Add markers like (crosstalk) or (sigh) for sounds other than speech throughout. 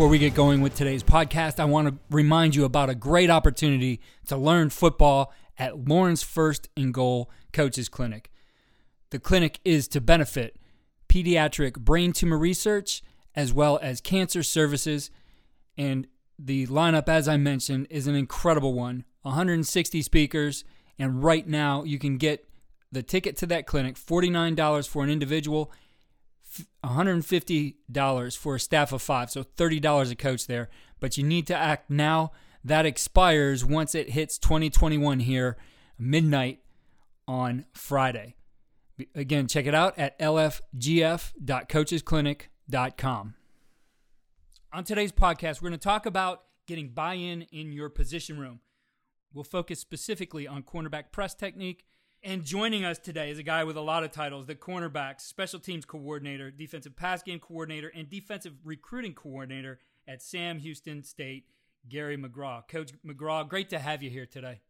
before we get going with today's podcast, I want to remind you about a great opportunity to learn football at Lauren's First and Goal Coaches Clinic. The clinic is to benefit pediatric brain tumor research as well as cancer services. And the lineup, as I mentioned, is an incredible one 160 speakers. And right now, you can get the ticket to that clinic $49 for an individual, $150 for a staff of five. So $30 a coach there. But you need to act now. That expires once it hits 2021 here, midnight on Friday. Again, check it out at lfgf.coachesclinic.com. On today's podcast, we're going to talk about getting buy in in your position room. We'll focus specifically on cornerback press technique. And joining us today is a guy with a lot of titles the cornerback, special teams coordinator, defensive pass game coordinator, and defensive recruiting coordinator at Sam Houston State, Gary McGraw. Coach McGraw, great to have you here today.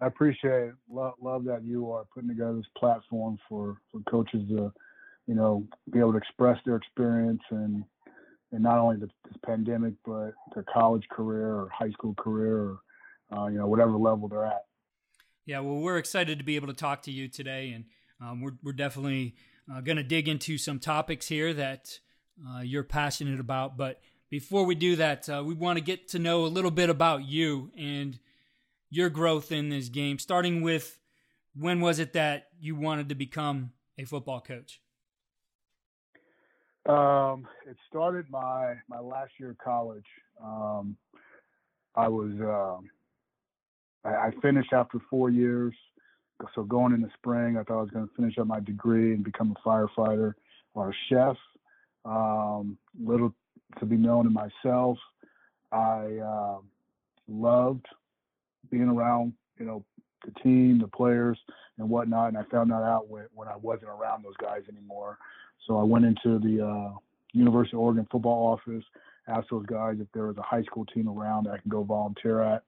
I appreciate it. Love, love that you are putting together this platform for, for coaches to, you know, be able to express their experience and and not only the, this pandemic, but their college career or high school career or uh, you know whatever level they're at. Yeah, well, we're excited to be able to talk to you today, and um, we're we're definitely uh, going to dig into some topics here that uh, you're passionate about. But before we do that, uh, we want to get to know a little bit about you and your growth in this game, starting with when was it that you wanted to become a football coach? Um, it started my my last year of college. Um, I was um, I, I finished after four years. So going in the spring, I thought I was going to finish up my degree and become a firefighter or a chef. Um, little to be known to myself, I uh, loved being around, you know, the team, the players, and whatnot. And I found that out when, when I wasn't around those guys anymore. So I went into the uh, University of Oregon football office, asked those guys if there was a high school team around that I could go volunteer at.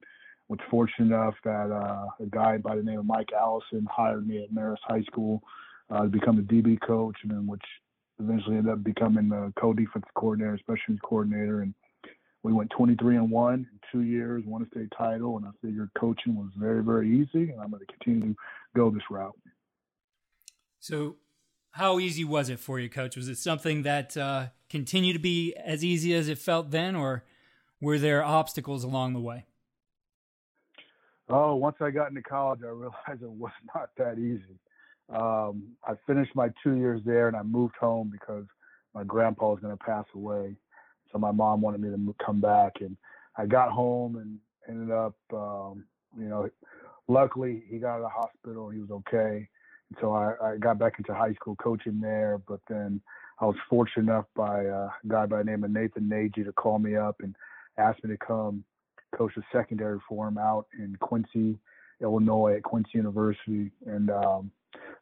Was fortunate enough that uh, a guy by the name of Mike Allison hired me at Marist High School uh, to become a DB coach, and then which eventually ended up becoming the co-defensive coordinator, special coordinator, and we went 23 and one in two years, won a state title, and I figured coaching was very, very easy, and I'm going to continue to go this route. So, how easy was it for you, Coach? Was it something that uh, continued to be as easy as it felt then, or were there obstacles along the way? Oh, once I got into college, I (laughs) realized it was not that easy. Um, I finished my two years there, and I moved home because my grandpa was going to pass away. So my mom wanted me to come back, and I got home and ended up, um, you know, luckily he got out of the hospital. He was okay. And so I, I got back into high school coaching there, but then I was fortunate enough by a guy by the name of Nathan Nagy to call me up and ask me to come coach a secondary for him out in Quincy, Illinois at Quincy University. And um,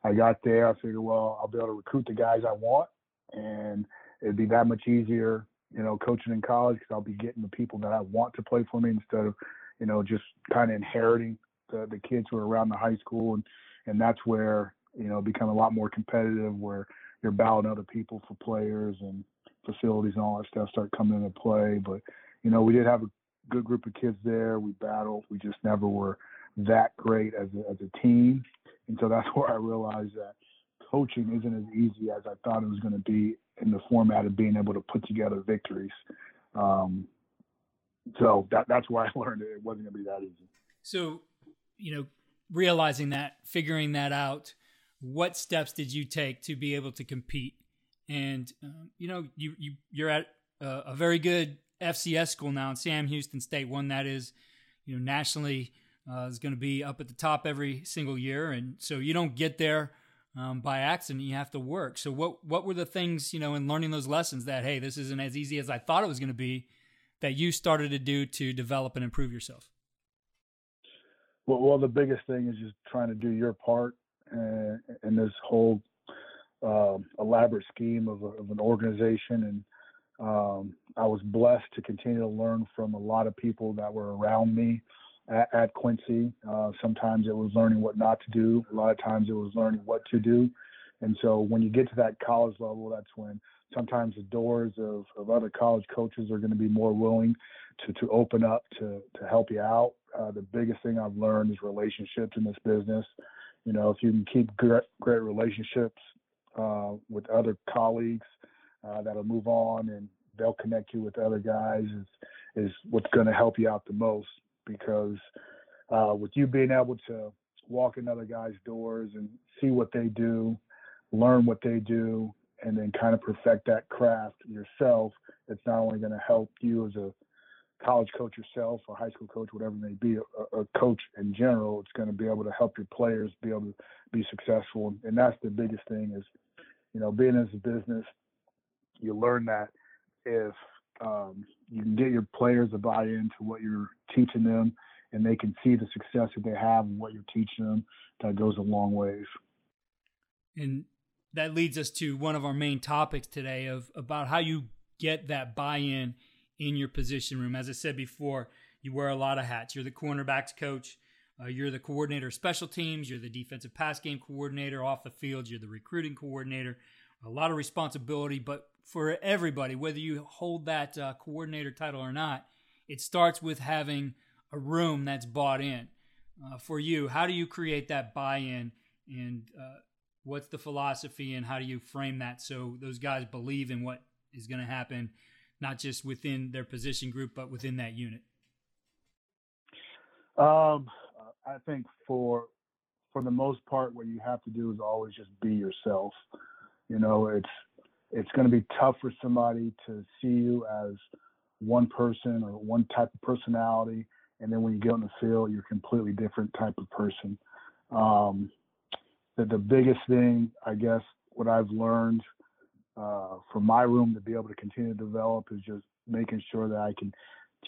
I got there. I figured, well, I'll be able to recruit the guys I want, and it'd be that much easier you know, coaching in college because I'll be getting the people that I want to play for me instead of, you know, just kind of inheriting the, the kids who are around the high school. And, and that's where, you know, become a lot more competitive where you're battling other people for players and facilities and all that stuff start coming into play. But, you know, we did have a good group of kids there. We battled. We just never were that great as a, as a team. And so that's (laughs) where I realized that coaching isn't as easy as I thought it was going to be in the format of being able to put together victories. Um, so that that's why (laughs) I learned it. Wasn't going to be that easy. So, you know, realizing that, figuring that out, what steps did you take to be able to compete? And um, you know, you you you're at a, a very good FCS school now in Sam Houston State, one that is, you know, nationally uh, is going to be up at the top every single year, and so you don't get there um, by accident. You have to work. So what what were the things you know in learning those lessons that hey, this isn't as easy as I thought it was going to be, that you started to do to develop and improve yourself? Well, well, the biggest thing is just trying to do your part uh, in this whole um, elaborate scheme of, a, of, an organization. And um, I was blessed to continue to learn from a lot of people that were around me at, at Quincy. Uh, sometimes it was learning what not to do. A lot of times it was learning what to do. And so when you get to that college level, that's when sometimes the doors of, of other college coaches are going to be more willing to, to open up to, to help you out. Uh, the biggest thing I've learned is relationships in this business. You know, if you can keep great, great relationships uh, with other colleagues uh, that'll move on and they'll connect you with other guys is, is what's going to help you out the most because uh, with you being able to walk in other guys' doors and see what they do, learn what they do, and then kind of perfect that craft yourself, it's not only going to help you as a college coach yourself or high school coach, whatever it may be, a, a coach in general, it's going to be able to help your players be able to be successful. And that's the biggest thing is, you know, being as a business, you learn that if um, you can get your players to buy into what you're teaching them and they can see the success that they have and what you're teaching them, that goes a long ways. And that leads us to one of our main topics today of about how you get that buy-in in your position room. As I said before, you wear a lot of hats. You're the cornerbacks coach, uh, you're the coordinator of special teams, you're the defensive pass game coordinator off the field, you're the recruiting coordinator. A lot of responsibility, but for everybody, whether you hold that uh, coordinator title or not, it starts with having a room that's bought in. Uh, for you, how do you create that buy-in and uh, what's the philosophy and how do you frame that so those guys believe in what is going to happen not just within their position group but within that unit um, i think for for the most part what you have to do is always just be yourself you know it's it's going to be tough for somebody to see you as one person or one type of personality and then when you get on the field you're a completely different type of person um, the, the biggest thing, I guess, what I've learned uh, from my room to be able to continue to develop is just making sure that I can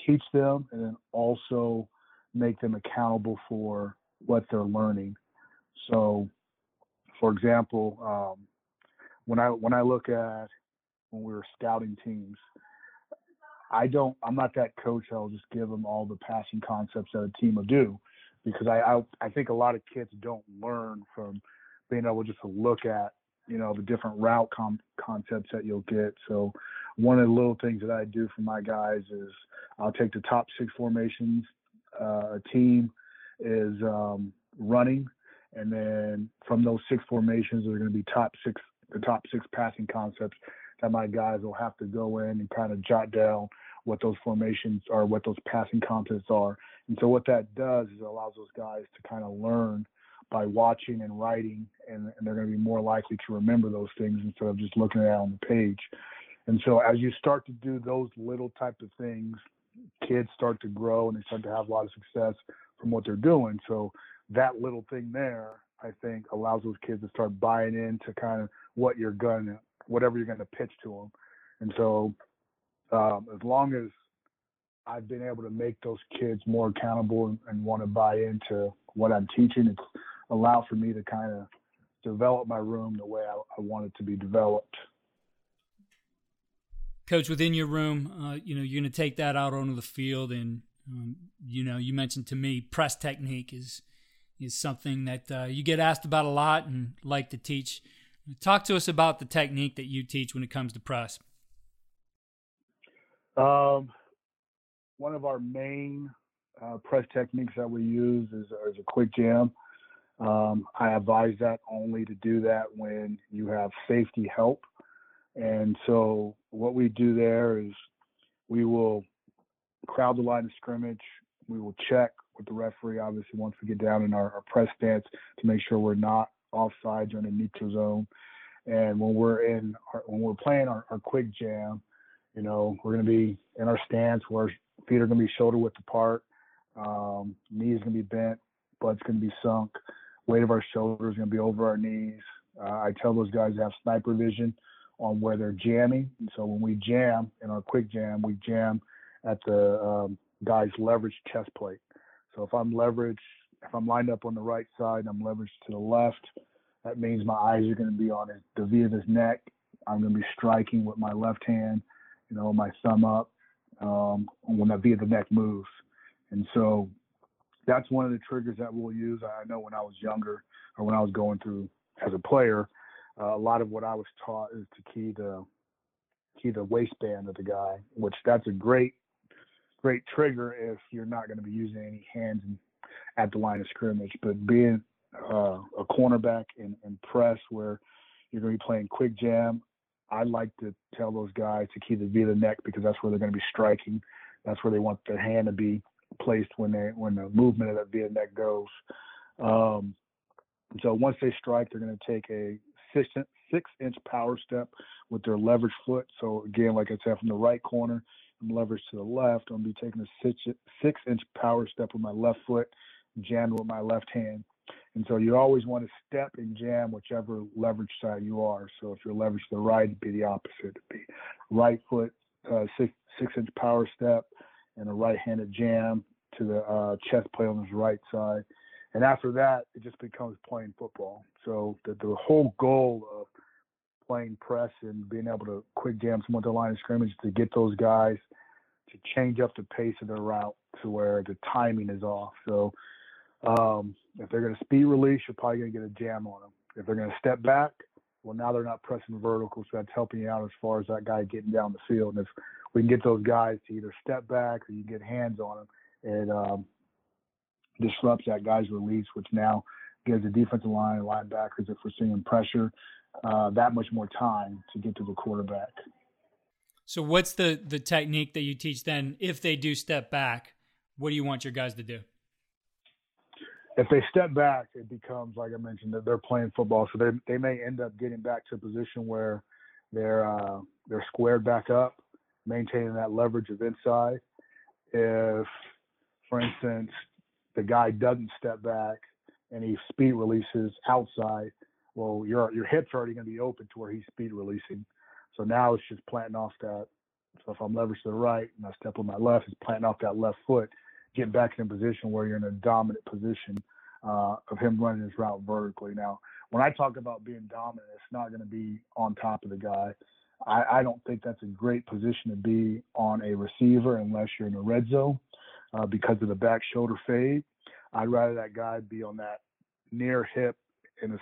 teach them and then also make them accountable for what they're learning. So, for example, um, when I when I look at when we were scouting teams, I don't I'm not that coach. I'll just give them all the passing concepts that a team will do, because I I, I think a lot of kids don't learn from being able just to look at you know the different route com- concepts that you'll get. So one of the little things that I do for my guys is I'll take the top six formations uh, a team is um, running, and then from those six formations, there are going to be top six the top six passing concepts that my guys will have to go in and kind of jot down what those formations are, what those passing concepts are. And so what that does is it allows those guys to kind of learn by watching and writing, and, and they're going to be more likely to remember those things instead of just looking at it on the page. And so as you start to do those little type of things, kids start to grow and they start to have a lot of success from what they're doing. So that little thing there, I think, allows those kids to start buying into kind of what you're gonna, whatever you're gonna pitch to them. And so, um, as long as I've been able to make those kids more accountable and, and want to buy into what I'm teaching, it's allowed for me to kind of develop my room the way I, I want it to be developed. Coach, within your room, uh, you know, you're going to take that out onto the field, and um, you know, you mentioned to me press technique is is something that uh, you get asked about a lot and like to teach. Talk to us about the technique that you teach when it comes to press. Um, one of our main uh, press techniques that we use is, is a quick jam. Um, I advise that only to do that when you have safety help. And so what we do there is we will crowd the line of scrimmage. We will check with the referee, obviously, once we get down in our, our press stance to make sure we're not offside or in a neutral zone. And when we're in, our, when we're playing our, our quick jam, you know, we're going to be in our stance where our feet are going to be shoulder width apart, um, knees going to be bent, butt's going to be sunk weight of our shoulders going to be over our knees. Uh, I tell those guys to have sniper vision on where they're jamming. And so when we jam in our quick jam, we jam at the um, guy's leverage chest plate. So if I'm leveraged, if I'm lined up on the right side and I'm leveraged to the left, that means my eyes are going to be on his, the V of his neck. I'm going to be striking with my left hand, you know, my thumb up um, when that V of the neck moves. And so that's one of the triggers that we'll use. I know when I was younger or when I was going through as a player, uh, a lot of what I was taught is to key to key the waistband of the guy, which that's a great, great trigger if you're not going to be using any hands at the line of scrimmage. But being uh, a cornerback and, press where you're going to be playing quick jam, I like to tell those guys to keep the V the neck because that's where they're going to be striking. That's where they want their hand to be placed when they when the movement of that V neck goes. Um, so once they strike, they're going to take a six, six inch power step with their leverage foot. So again, like I said, from the right corner, I'm leveraged to the left. I'm going to be taking a six, six inch power step with my left foot, jammed with my left hand. And so you always want to step and jam whichever leverage side you are. So if you're leveraged to the right, it'd be the opposite. It'd be right foot, uh, six six inch power step, and a right-handed jam to the uh, chest plate on his right side. And after that, it just becomes playing football. So the, the whole goal of playing press and being able to quick jam someone to the line of scrimmage to get those guys to change up the pace of their route to where the timing is off. So um, if they're going to speed release, you're probably going to get a jam on them. If they're going to step back, well, now they're not pressing vertical, so that's helping you out as far as that guy getting down the field. And if we can get those guys to either step back or you get hands on them, it um, disrupts that guy's release, which now gives the defensive line and linebackers, if we're seeing pressure, uh, that much more time to get to the quarterback. So, what's the the technique that you teach then? If they do step back, what do you want your guys to do? If they step back, it becomes like I mentioned that they're playing football, so they they may end up getting back to a position where they're uh, they're squared back up, maintaining that leverage of inside. If, for instance, the guy doesn't step back and he speed releases outside, well, your your hip's already going to be open to where he's speed releasing. So now it's just planting off that. So if I'm leveraged to the right and I step on my left, it's planting off that left foot, getting back in a position where you're in a dominant position uh, of him running his route vertically. Now, when I talk about being dominant, it's not going to be on top of the guy. I, I, don't think that's a great position to be on a receiver unless you're in a red zone uh, because of the back shoulder fade. I'd rather that guy be on that near hip in a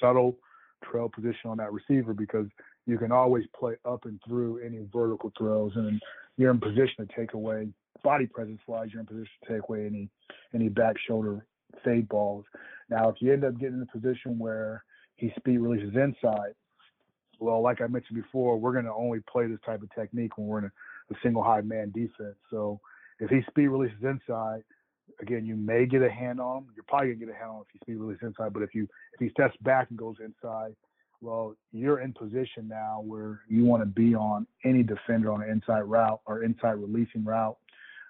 subtle trail position on that receiver because you can always play up and through any vertical throws and you're in position to take away body presence wise you're in position to take away any any back shoulder fade balls. Now if you end up getting in a position where he speed releases inside well like i mentioned before we're going to only play this type of technique when we're in a, a single high man defense. So if he speed releases inside again, you may get a hand on him. You're probably gonna get a hand on him if he speed release inside. But if you if he steps back and goes inside, well, you're in position now where you want to be on any defender on an inside route or inside releasing route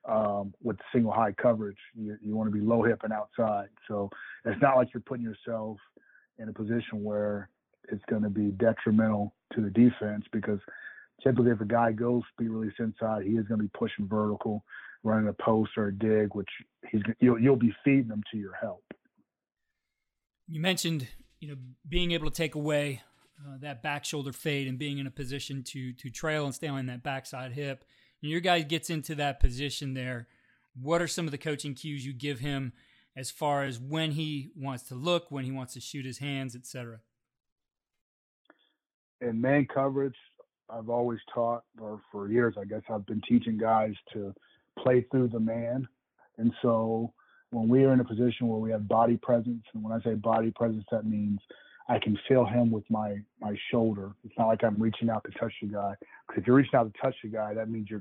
um, with single high coverage. You, you want to be low hip and outside. So it's not like you're putting yourself in a position where it's going to be detrimental to the defense because typically if a guy goes speed release inside, he is going to be pushing vertical running a post or a dig, which he's you'll you'll be feeding them to your help. You mentioned you know being able to take away uh, that back shoulder fade and being in a position to to trail and stay on that backside hip. And your guy gets into that position there. What are some of the coaching cues you give him as far as when he wants to look, when he wants to shoot his hands, etc.? In man coverage, I've always taught, or for years, I guess I've been teaching guys to play through the man. And so when we are in a position where we have body presence, and when I say body presence, that means I can feel him with my my shoulder. It's not like I'm reaching out to touch the guy. Because if you're reaching out to touch the guy, that means you're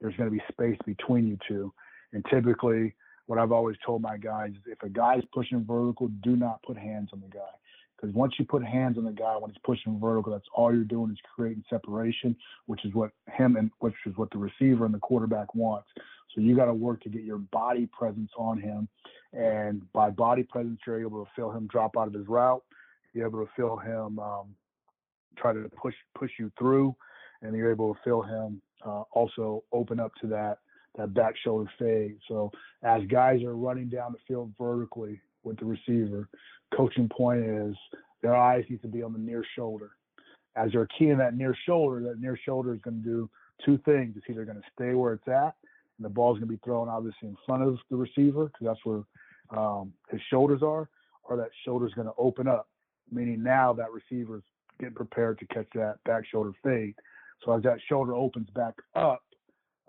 there's going to be space between you two. And typically, what I've always told my guys is if a guy's pushing vertical, do not put hands on the guy. Because once you put hands on the guy when he's pushing vertical, that's all you're doing is creating separation, which is what him and which is what the receiver and the quarterback wants. So you got to work to get your body presence on him, and by body presence, you're able to feel him drop out of his route. You're able to feel him um, try to push push you through, and you're able to feel him uh, also open up to that that back shoulder fade. So as guys are running down the field vertically with the receiver, coaching point is their eyes need to be on the near shoulder. As they're keying that near shoulder, that near shoulder is going to do two things. It's either going to stay where it's at, and the ball's going to be thrown obviously in front of the receiver because that's where um, his shoulders are, or that shoulder is going to open up, meaning now that receiver is getting prepared to catch that back shoulder fade. So as that shoulder opens back up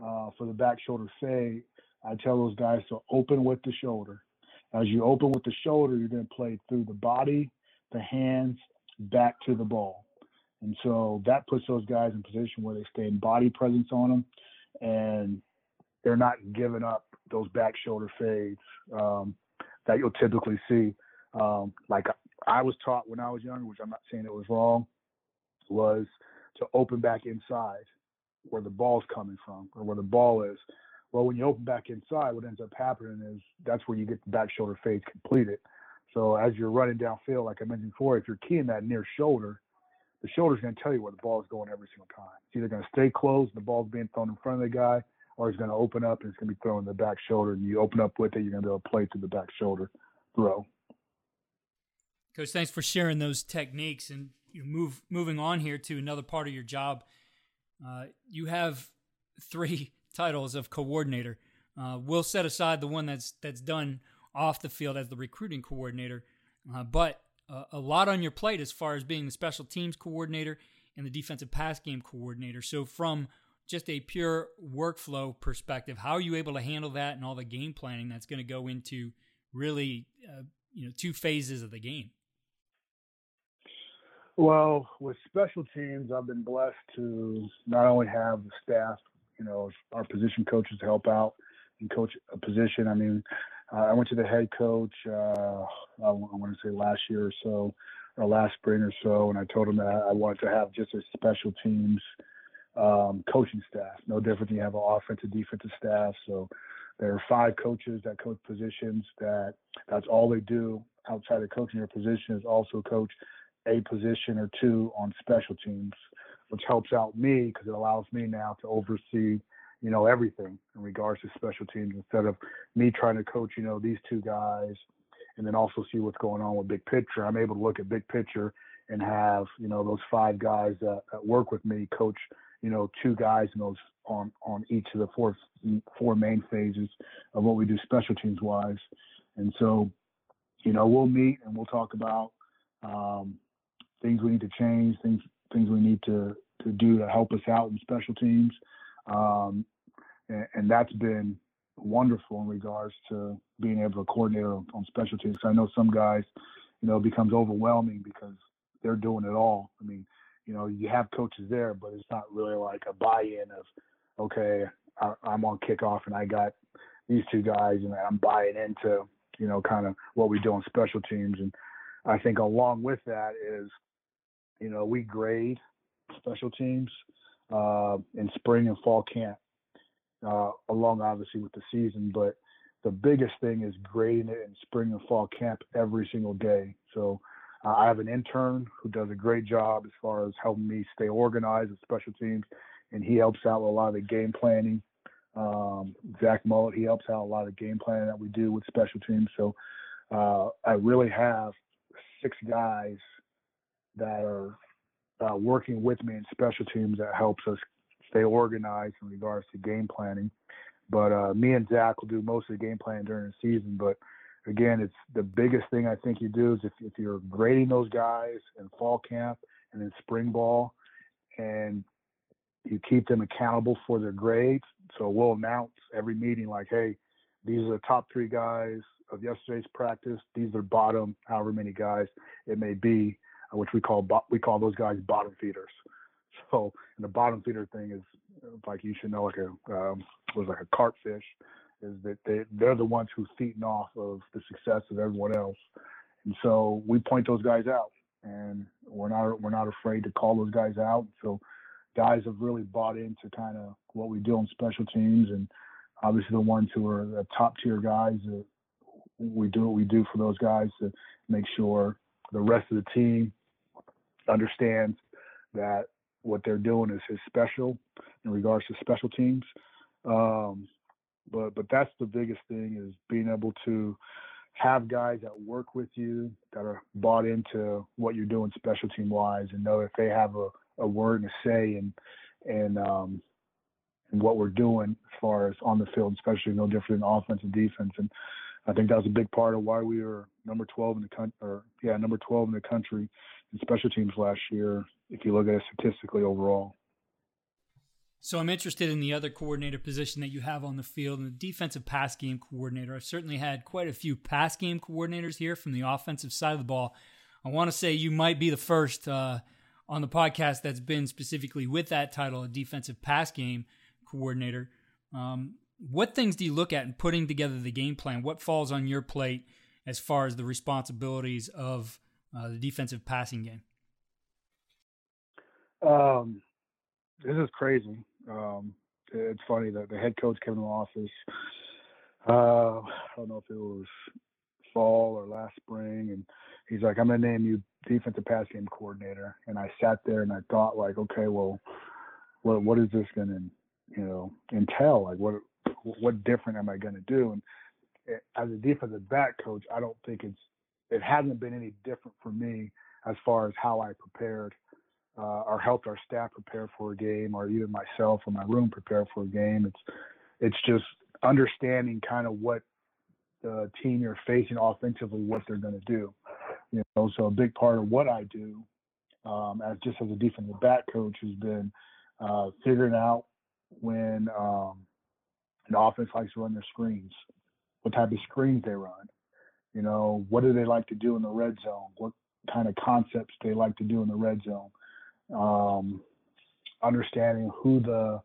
uh, for the back shoulder fade, I tell those guys to open with the shoulder. As you open with the shoulder, you're going to play through the body, the hands, back to the ball. And so that puts those guys in position where they stay in body presence on them and they're not giving up those back shoulder fades um, that you'll typically see. Um, like I was taught when I was younger, which I'm not saying it was wrong, was to open back inside where the ball's coming from or where the ball is. Well, when you open back inside, what ends up happening is that's where you get the back shoulder fades completed. So as you're running downfield, like I mentioned before, if you're keying that near shoulder, the shoulder's going to tell you where the ball is going every single time. It's either going to stay closed, and the ball's being thrown in front of the guy, or he's going to open up and it's going to be thrown in the back shoulder. And you open up with it, you're going to be able to play through the back shoulder throw. Coach, thanks for sharing those techniques. And you move moving on here to another part of your job. Uh, you have three titles of coordinator. Uh, we'll set aside the one that's that's done off the field as the recruiting coordinator, uh, but uh, a lot on your plate as far as being the special teams coordinator and the defensive pass game coordinator. So from just a pure workflow perspective, how are you able to handle that and all the game planning that's going to go into really, uh, you know, two phases of the game? Well, with special teams, I've been blessed to not only have the staff, you know, our position coaches to help out and coach a position. I mean, uh, I went to the head coach, uh, I want to say last year or so, or last spring or so, and I told him that I wanted to have just a special teams um, coaching staff, no different than you have an offensive, defensive staff. So there are five coaches that coach positions that that's all they do outside of coaching their position is also coach a position or two on special teams, which helps out me because it allows me now to oversee, you know, everything in regards to special teams instead of me trying to coach, you know, these two guys and then also see what's going on with big picture. I'm able to look at big picture and have, you know, those five guys that, that work with me coach, you know, two guys in those on on each of the four four main phases of what we do special teams wise. And so, you know, we'll meet and we'll talk about um, things we need to change, things things we need to to do to help us out in special teams, um, and, and, that's been wonderful in regards to being able to coordinate on, on special teams. I know some guys, you know, it becomes overwhelming because they're doing it all. I mean, you know, you have coaches there, but it's not really like a buy-in of, okay, I, I'm on kickoff and I got these two guys and I'm buying into, you know, kind of what we do on special teams. And I think along with that is you know, we grade special teams uh, in spring and fall camp, uh, along obviously with the season. But the biggest thing is grading it in spring and fall camp every single day. So uh, I have an intern who does a great job as far as helping me stay organized with special teams, and he helps out with a lot of the game planning. Um, Zach Mullet, he helps out a lot of the game planning that we do with special teams. So uh, I really have six guys that are uh, working with me in special teams that helps us stay organized in regards to game planning. But uh, me and Zach will do most of the game planning during the season. But again, it's the biggest thing I think you do is if, if you're grading those guys in fall camp and in spring ball, and you keep them accountable for their grades. So we'll announce every meeting like, hey, these are the top three guys of yesterday's practice. These are bottom, however many guys it may be which we call we call those guys bottom feeders. (laughs) So, and the bottom feeder thing is like you should know, like a um, was like a cartfish, is that they they're the ones who's feeding off of the success of everyone else, and so we point those guys out, and we're not we're not afraid to call those guys out. So, guys have really bought into kind of what we do on special teams, and obviously the ones who are the top tier guys. Uh, we do what we do for those guys to make sure the rest of the team understands that what they're doing is, is special in regards to special teams. Um, but but that's the biggest thing is being able to have guys that work with you that are bought into what you're doing special team wise and know if they have a, a word and a say in and um and what we're doing as far as on the field, especially no different than offense and defense. And I think that was a big part of why we were number 12 in the country, or yeah, number 12 in the country in special teams last year. If you look at it statistically overall. So I'm interested in the other coordinator position that you have on the field and the defensive pass game coordinator. I've certainly had quite a few pass game coordinators here from the offensive side of the ball. I want to say you might be the first uh, on the podcast that's been specifically with that title, a defensive pass game coordinator. Um, what things do you look at in putting together the game plan? What falls on your plate as far as the responsibilities of uh, the defensive passing game? Um, this is crazy. Um, it's funny that the head coach came the office. Uh, I don't know if it was fall or last spring, and he's like, "I'm gonna name you defensive pass game coordinator." And I sat there and I thought, like, okay, well, what what is this gonna, you know, entail? Like, what what different am I gonna do? And as a defensive back coach, I don't think it's it hasn't been any different for me as far as how I prepared uh, or helped our staff prepare for a game, or even myself or my room prepare for a game. It's it's just understanding kind of what the team you're facing offensively, what they're going to do. You know, so a big part of what I do, um, as just as a defensive back coach, has been uh, figuring out when um, an offense likes to run their screens, what type of screens they run. You know, what do they like to do in the red zone? What kind of concepts they like to do in the red zone? um, understanding who the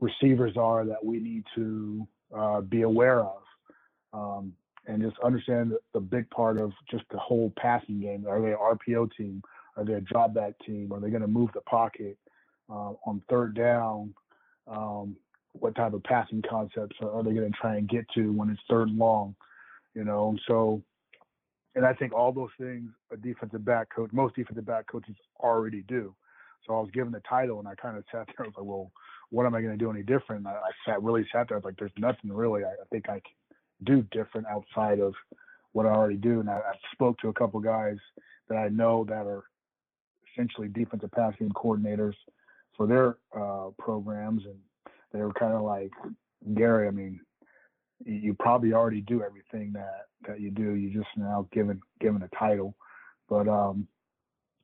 receivers are that we need to uh, be aware of, um, and just understand the, big part of just the whole passing game. Are they an RPO team? Are they a drop back team? Are they going to move the pocket uh, on third down? Um, what type of passing concepts are they going to try and get to when it's third and long? You know, and so and I think all those things a defensive back coach, most defensive back coaches already do. So I was given the title, and I kind of sat there. I was like, well, what am I going to do any different? And I, I sat really sat there. I was like, there's nothing really I, I think I can do different outside of what I already do. And I, I spoke to a couple guys that I know that are essentially defensive passing coordinators for their uh, programs, and they were kind of like, Gary, I mean, you probably already do everything that that you do. You just now given given a title, but um,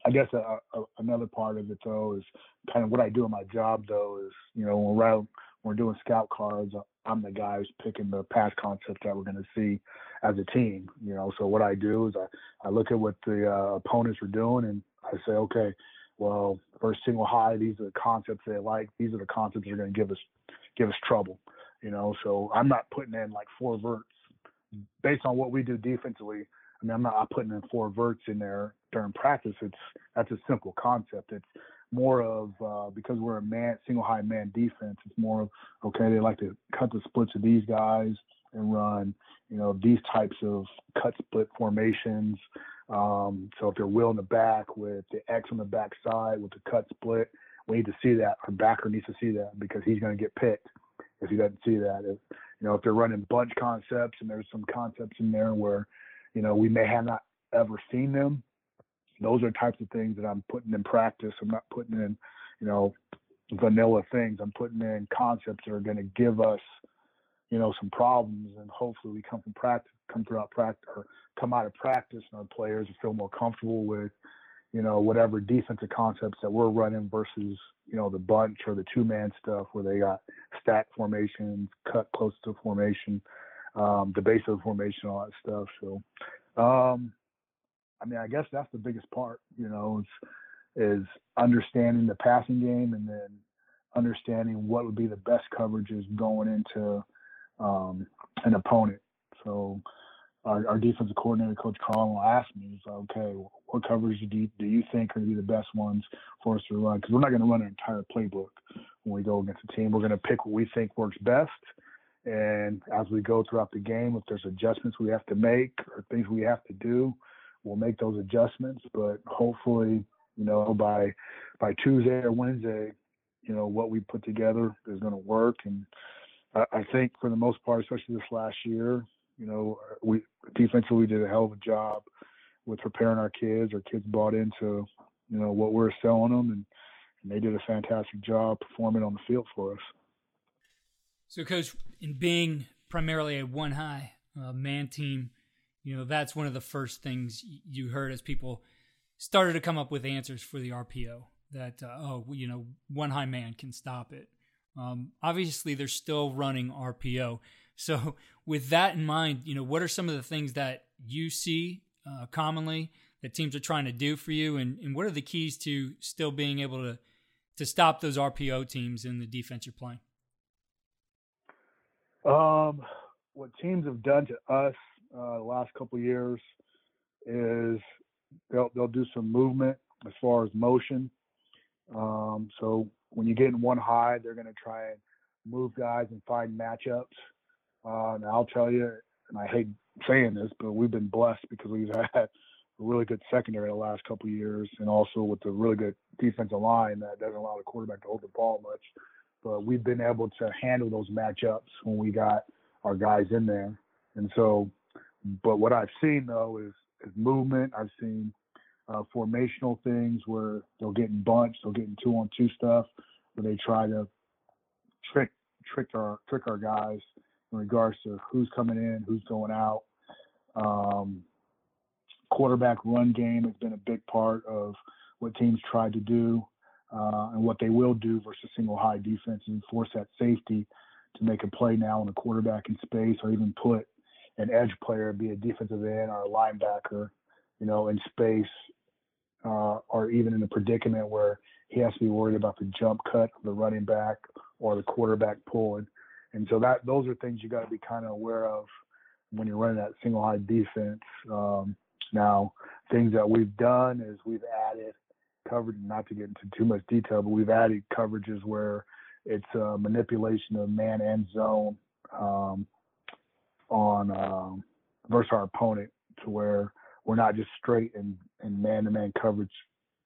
I guess a, a, another part of it though is kind of what I do in my job though is you know when we're out, we're doing scout cards, I'm the guy who's picking the pass concept that we're going to see as a team. You know, so what I do is I, I look at what the uh, opponents are doing and I say, okay, well, first single high, these are the concepts they like. These are the concepts that are going to give us give us trouble. You know, so I'm not putting in like four verts based on what we do defensively. I mean, I'm not putting in four verts in there during practice. It's that's a simple concept. It's more of uh, because we're a man single high man defense. It's more of okay. They like to cut the splits of these guys and run you know these types of cut split formations. Um, so if they're will in the back with the X on the back side with the cut split, we need to see that. Our backer needs to see that because he's going to get picked if he doesn't see that. If you know if they're running bunch concepts and there's some concepts in there where you know, we may have not ever seen them. Those are types of things that I'm putting in practice. I'm not putting in, you know, vanilla things. I'm putting in concepts that are going to give us, you know, some problems, and hopefully we come from practice, come throughout practice, or come out of practice, and our players feel more comfortable with, you know, whatever defensive concepts that we're running versus, you know, the bunch or the two man stuff where they got stack formations, cut close to formation um, the base of the formation, all that stuff. So, um, I mean, I guess that's the biggest part, you know, is, is understanding the passing game and then understanding what would be the best coverages going into um, an opponent. So, our, our, defensive coordinator, Coach Carl, will ask me, he's like, okay, what coverages do you, do you think are going to be the best ones for us to run? Because we're not going to run an entire playbook when we go against a team. We're going to pick what we think works best and as we go throughout the game, if there's adjustments we have to make or things we have to do, we'll make those adjustments. But hopefully, you know, by by Tuesday or Wednesday, you know, what we put together is going to work. And I, I think for the most part, especially this last year, you know, we defensively did a hell of a job with preparing our kids. Our kids bought into, you know, what we're selling them, and, and they did a fantastic job performing on the field for us. So, coach, in being primarily a one high uh, man team, you know that's one of the first things you heard as people started to come up with answers for the RPO. That uh, oh, you know, one high man can stop it. Um, obviously, they're still running RPO. So, with that in mind, you know, what are some of the things that you see uh, commonly that teams are trying to do for you, and, and what are the keys to still being able to to stop those RPO teams in the defense you're playing? Um, what teams have done to us uh, the last couple years is they'll they'll do some movement as far as motion. Um, so when you get in one high, they're going to try and move guys and find matchups. Uh, and I'll tell you, and I hate saying this, but we've been blessed because we've (laughs) had a really good secondary the last couple years, and also with a really good defensive line that doesn't allow the quarterback to hold the ball much. But we've been able to handle those matchups when we got our guys in there. And so, but what I've seen though is, is movement. I've seen uh, formational things where they'll get in bunch, they'll get in two on two stuff, where they try to trick trick our trick our guys in regards to who's coming in, who's going out. Um, quarterback run game has been a big part of what teams tried to do uh, and what they will do versus single high defense and force that safety to make a play now on a quarterback in space or even put an edge player, be a defensive end or a linebacker, you know, in space uh, or even in a predicament where he has to be worried about the jump cut of the running back or the quarterback pulling. And so that those are things you got to be kind of aware of when you're running that single high defense. Um, now, things that we've done is we've added coverage, not to get into too much detail, but we've added coverages where it's a manipulation of man and zone um, on um, versus our opponent to where we're not just straight and, and man-to-man coverage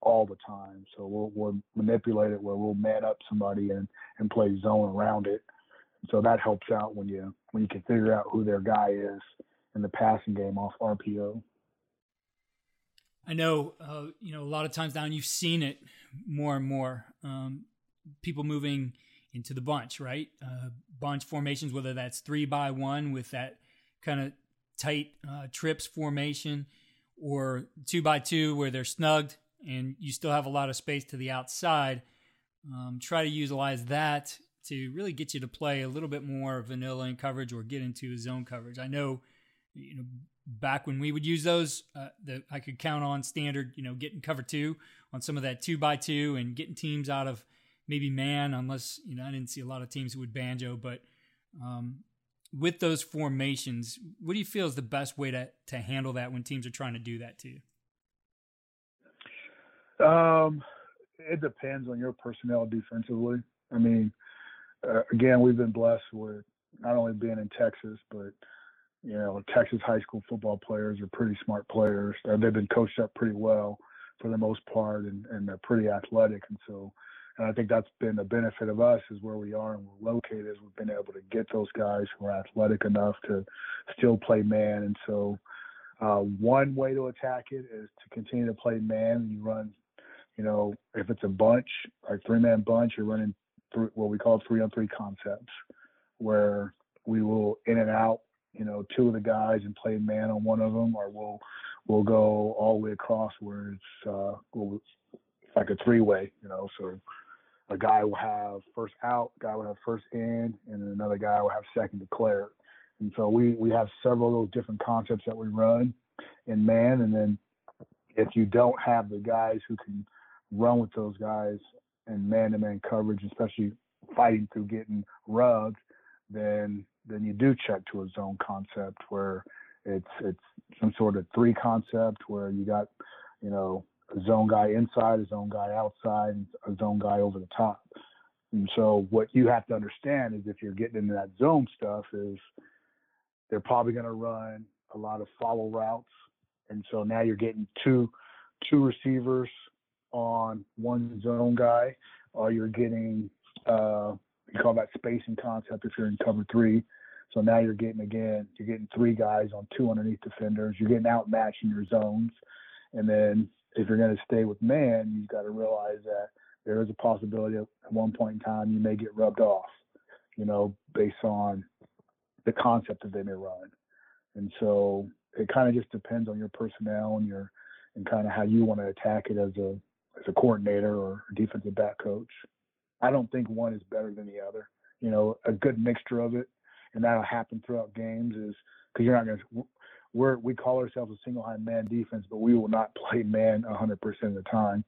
all the time. So we'll, we'll manipulate it where we'll man up somebody and, and play zone around it. So that helps out when you when you can figure out who their guy is in the passing game off RPO. I know, uh, you know, a lot of times now, and you've seen it more and more. Um, people moving into the bunch, right? Uh, bunch formations, whether that's three by one with that kind of tight uh, trips formation, or two by two where they're snugged and you still have a lot of space to the outside. Um, try to utilize that to really get you to play a little bit more vanilla in coverage or get into zone coverage. I know, you know, back when we would use those, uh, that I could count on standard, you know, getting cover two on some of that two by two and getting teams out of maybe man, unless you know I didn't see a lot of teams who would banjo, but um, with those formations, what do you feel is the best way to to handle that when teams are trying to do that to you? Um, it depends on your personnel defensively. I mean, uh, again, we've been blessed with not only being in Texas, but you know, Texas high school football players are pretty smart players. They've been coached up pretty well for the most part, and, and they're pretty athletic. And so, and I think that's been the benefit of us is where we are and we're located. Is we've been able to get those guys who are athletic enough to still play man. And so, uh, one way to attack it is to continue to play man. You run, you know, if it's a bunch, like three man bunch, you're running what we call three on three concepts, where we will in and out, you know, two of the guys and play man on one of them, or we'll we'll go all the way across where it's uh, like a three way, you know, so a guy will have first out, guy will have first in, and then another guy will have second declared. And so we we have several those different concepts that we run in man, and then if you don't have the guys who can run with those guys in man-to-man coverage, especially fighting through getting rubbed, then then you do check to a zone concept where it's it's some sort of three concept where you got you know a zone guy inside, a zone guy outside, a zone guy over the top. And so what you have to understand is if you're getting into that zone stuff is they're probably going to run a lot of follow routes. And so now you're getting two two receivers on one zone guy, or you're getting uh, you call that spacing concept if you're in cover three. So now you're getting again, you're getting three guys on two underneath defenders. You're getting outmatched in your zones, and then if you're going to stay with man, you've got to realize that there is a possibility at one point in time you may get rubbed off, you know, based on the concept that they may run. And so it kind of just depends on your personnel and your and kind of how you want to attack it as a as a coordinator or defensive back coach. I don't think one is better than the other. You know, a good mixture of it, and that'll happen throughout games is because you're not going to. We're we call ourselves a single high man defense, but we will not play man 100% of the time.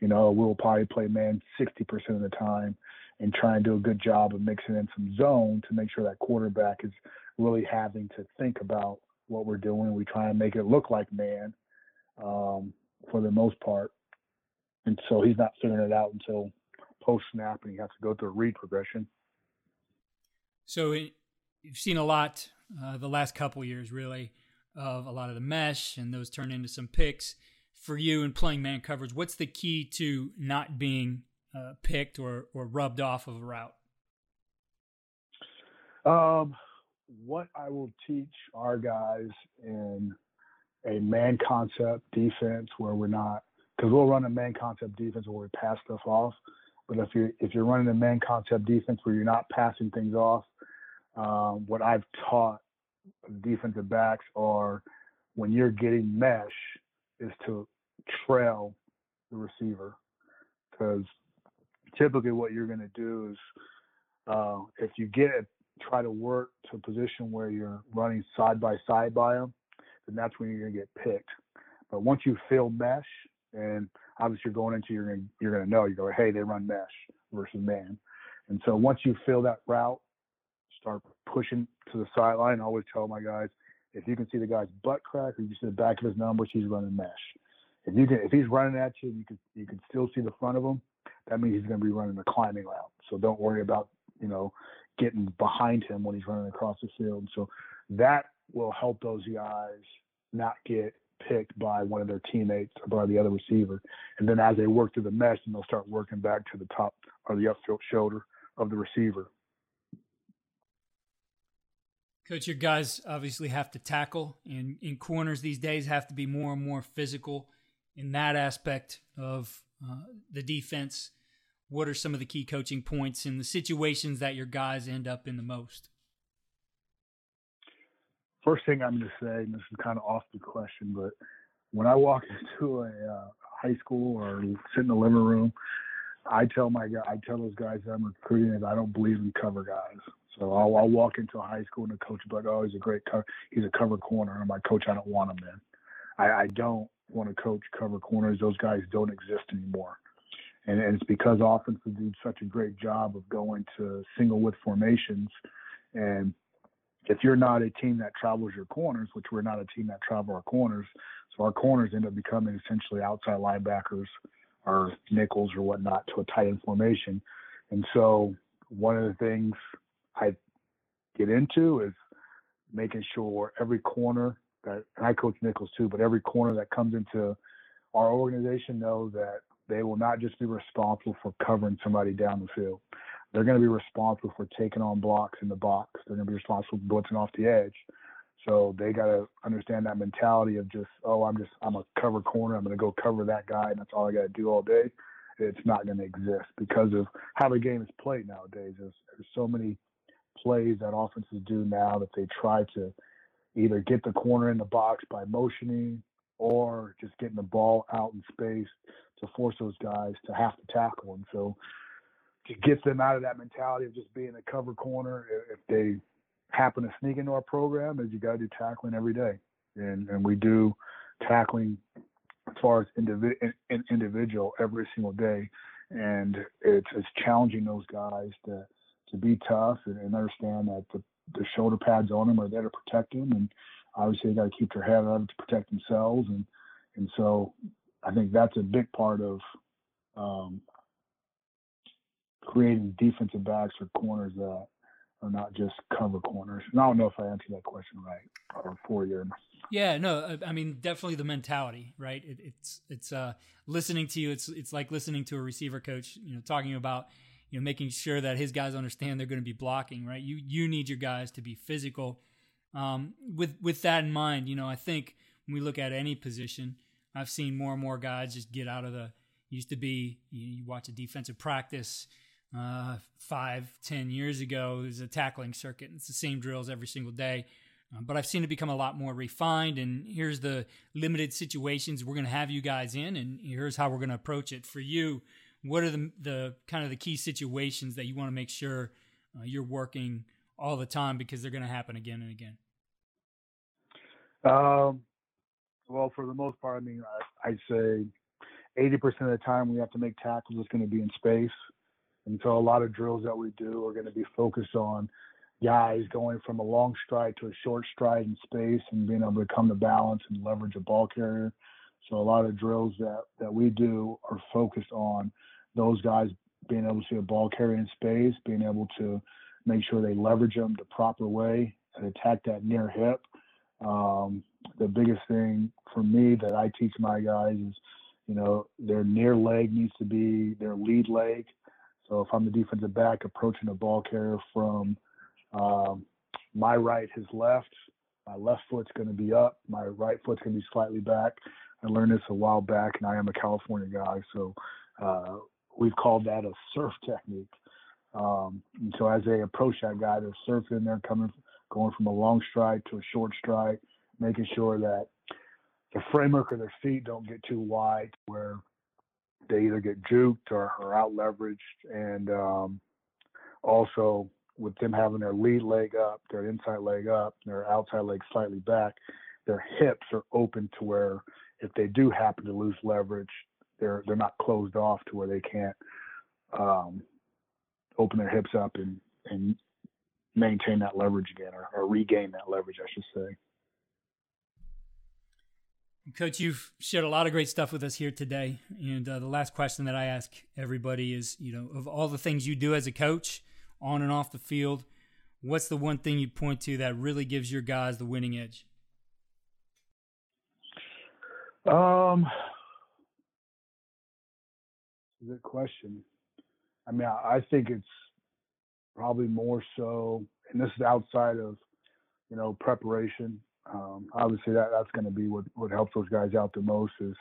You know, we will probably play man 60% of the time, and try and do a good job of mixing in some zone to make sure that quarterback is really having to think about what we're doing. We try and make it look like man um, for the most part, and so he's not figuring it out until post snap, and he has to go through a read progression. So it, you've seen a lot uh, the last couple years, really, of a lot of the mesh, and those turn into some picks. For you in playing man coverage, what's the key to not being uh, picked or, or rubbed off of a route? Um, what I will teach our guys in a man concept defense where we're not, because we'll run a man concept defense where we pass stuff off. But if you're if you're running a man concept defense where you're not passing things off, um, what I've taught defensive backs are when you're getting mesh is to trail the receiver because typically what you're going to do is uh, if you get it, try to work to a position where you're running side by side by them, then that's when you're going to get picked. But once you fill mesh and obviously you're going into you're gonna you're gonna know you go hey they run mesh versus man, and so once you fill that route, start pushing to the sideline. I always tell my guys if you can see the guy's butt crack or you see the back of his numbers, he's running mesh. If you can if he's running at you, you can you can still see the front of him. That means he's going to be running a climbing route. So don't worry about you know getting behind him when he's running across the field. So that will help those guys not get picked by one of their teammates or by the other receiver. And then as they work through the mesh, then they'll start working back to the top or the upfield shoulder of the receiver. Coach, your guys obviously have to tackle, and in corners these days have to be more and more physical in that aspect of uh, the defense. What are some of the key coaching points in the situations that your guys end up in the most? First thing I'm going to say, and this is kind of off the question, but when I walk (laughs) into a uh, high school or sit in the living room, I tell my guy, I tell those guys that I'm recruiting that I don't believe in cover guys. So I'll, I'll walk into a high school and the coach will be like, "Oh, he's a great cover. He's a cover corner." And I'm like, "Coach, I don't want him then. I, I don't want to coach cover corners. Those guys don't exist anymore." And, and it's because offenses do such a great job of going to single width formations and if you're not a team that travels your corners, which we're not a team that travel our corners, so our corners end up becoming essentially outside linebackers or nickels or whatnot to a tight end formation. And so one of the things I get into is making sure every corner that and I coach nickels too, but every corner that comes into our organization knows that they will not just be responsible for covering somebody down the field. They're going to be responsible for taking on blocks in the box. They're going to be responsible for blitzing off the edge. So they got to understand that mentality of just, oh, I'm just, I'm a cover corner. I'm going to go cover that guy, and that's all I got to do all day. It's not going to exist because of how the game is played nowadays. There's, there's so many plays that offenses do now that they try to either get the corner in the box by motioning or just getting the ball out in space to force those guys to have to tackle. And so to get them out of that mentality of just being a cover corner if they happen to sneak into our program is you got to do tackling every day. And and we do tackling as far as individ, in, individual every single day. And it's it's challenging those guys to to be tough and, and understand that the, the shoulder pads on them are there to protect them. And obviously they got to keep their head up to protect themselves. And and so I think that's a big part of um, creating defensive backs or corners that are not just cover corners. And I don't know if I answered that question right or for you. Yeah, no, I mean definitely the mentality, right? It, it's it's uh, listening to you. It's it's like listening to a receiver coach, you know, talking about you know making sure that his guys understand they're going to be blocking, right? You you need your guys to be physical. Um, with with that in mind, you know, I think when we look at any position, I've seen more and more guys just get out of the. Used to be you, you watch a defensive practice, uh, five, ten years ago. It a tackling circuit. It's the same drills every single day. Uh, but I've seen it become a lot more refined. And here's the limited situations we're going to have you guys in, and here's how we're going to approach it. For you, what are the the kind of the key situations that you want to make sure uh, you're working all the time because they're going to happen again and again? Um, well, for the most part, I mean, I, I'd say 80% of the time we have to make tackles is going to be in space. And so a lot of drills that we do are going to be focused on guys going from a long stride to a short stride in space and being able to come to balance and leverage a ball carrier. So a lot of drills that, that we do are focused on those guys being able to see a ball carrier in space, being able to make sure they leverage them the proper way and attack that near hip. Um, the biggest thing for me that I teach my guys is, you know, their near leg needs to be their lead leg. So if I'm the defensive back approaching a ball carrier from um, my right, his left, my left foot's going to be up, my right foot's going to be slightly back. I learned this a while back, and I am a California guy, so uh, we've called that a surf technique. Um, and so as they approach that guy, they're surfing, they're coming, going from a long stride to a short stride, making sure that the framework of their feet don't get too wide where they either get juked or, or out leveraged. And um, also with them having their lead leg up, their inside leg up, their outside leg slightly back, their hips are open to where if they do happen to lose leverage, they're they're not closed off to where they can't um, open their hips up and and maintain that leverage again or, or regain that leverage, I should say. Coach, you've shared a lot of great stuff with us here today. And uh, the last question that I ask everybody is, you know, of all the things you do as a coach, on and off the field, what's the one thing you point to that really gives your guys the winning edge? Um, good question. I mean, I think it's probably more so, and this is outside of, you know, preparation. Um, obviously, that that's going to be what what helps those guys out the most is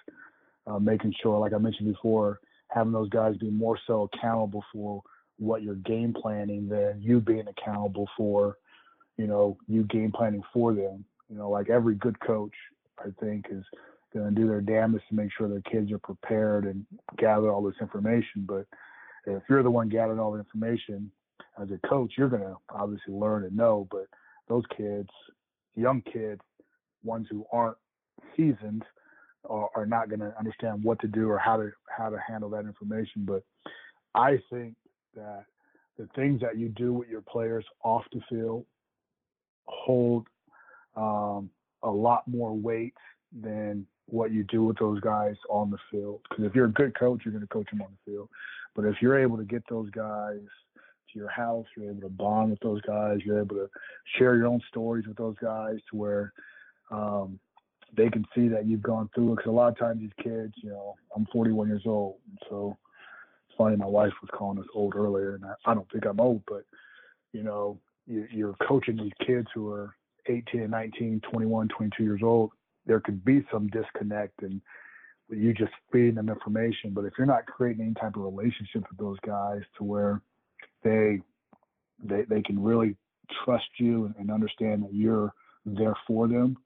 uh, making sure, like I mentioned before, having those guys be more so accountable for what you're game planning than you being accountable for, you know, you game planning for them. You know, like every good coach, I think, is going to do their damnedest to make sure their kids are prepared and gather all this information. But if you're the one gathering all the information as a coach, you're going to obviously learn and know. But those kids, young kids, ones who aren't seasoned, are, are not going to understand what to do or how to how to handle that information. But I think that the things that you do with your players off the field hold um, a lot more weight than what you do with those guys on the field. Because if you're a good coach, you're going to coach them on the field. But if you're able to get those guys to your house, you're able to bond with those guys, you're able to share your own stories with those guys to where um, they can see that you've gone through it. Because a lot of times these kids, you know, I'm 41 years old, so it's funny. My wife was calling us old earlier, and I, I don't think I'm old, but you know, you, you're coaching these kids who are 18, 19, 21, 22 years old there could be some disconnect and you just feeding them information. But if you're not creating any type of relationship with those guys to where they they they can really trust you and, and understand that you're there for them,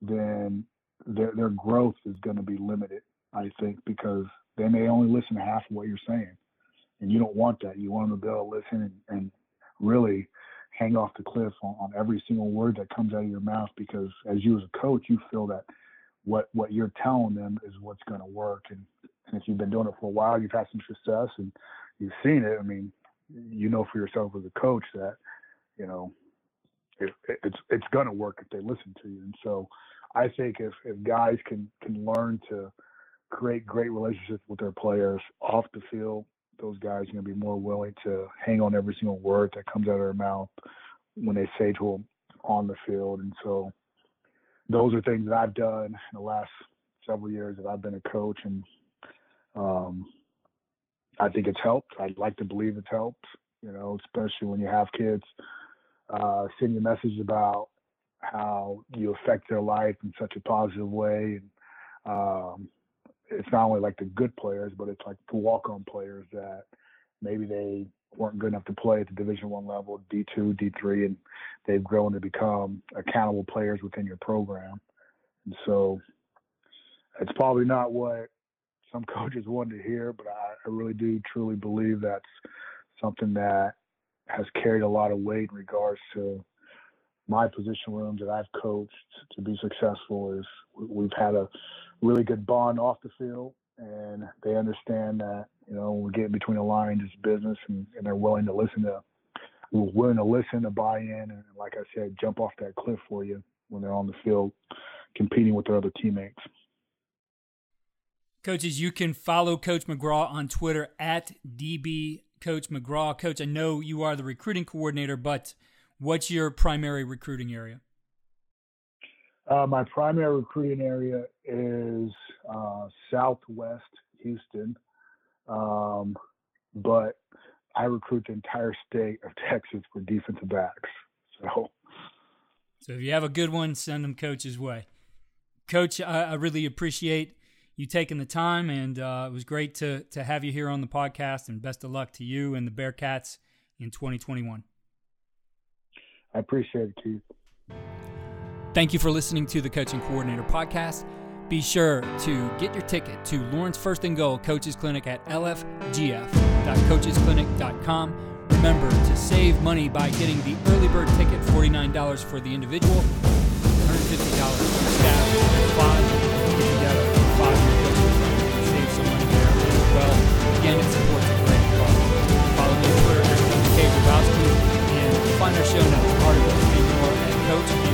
then their their growth is going to be limited. I think because they may only listen to half of what you're saying, and you don't want that. You want them to be able to listen and, and really hang off the cliff on, on every single word that comes out of your mouth because as you as a coach, you feel that what what you're telling them is what's going to work. And, and if you've been doing it for a while, you've had some success and you've seen it. I mean, you know for yourself as a coach that you know it, it's it's going to work if they listen to you. And so I think if if guys can can learn to create great relationships with their players off the field those guys are going to be more willing to hang on every single word that comes out of their mouth when they say to them on the field. And so those are things that I've done in the last several years that I've been a coach, and um, I think it's helped. I'd like to believe it's helped. You know, especially when you have kids uh, send you messages about how you affect their life in such a positive way, and um, it's not only like the good players, but it's like the walk-on players that maybe they weren't good enough to play at the Division One level, D two, D three, and they've grown to become accountable players within your program. And so it's probably not what some (laughs) coaches wanted to hear, but I, I really do truly believe that's something that has carried a lot of weight in regards to my position rooms that I've coached to be successful. Is we've had a really good bond off the field, and they understand that you know we're getting between the lines, it's business, and, and they're willing to listen to willing to listen, to buy in, and like I said, jump off that cliff for you when they're on the field competing with their other teammates. Coaches, you can follow Coach McGraw on Twitter at DB Coach McGraw. Coach, I know you are the recruiting coordinator, but what's your primary recruiting area? Uh, my primary recruiting area is uh, Southwest Houston, um, but I recruit the entire state of (laughs) Texas for defensive backs. So, so if you have a good one, send them Coach's way. Coach, I, I really appreciate you taking the time, and uh, it was great to to have you here on the podcast. And best of luck to you and the Bearcats in 2021. I appreciate it, Keith. Thank you for listening to the Coaching Coordinator podcast. Be sure to get your ticket to Lauren's First and Goal Coaches Clinic at lfgf.coachesclinic.com. Remember to save money by getting the early bird ticket $49 for the individual, $150 for the staff, and Again, it supports a great cause. Follow me on Twitter at K. and find our show notes, articles, and more at Coach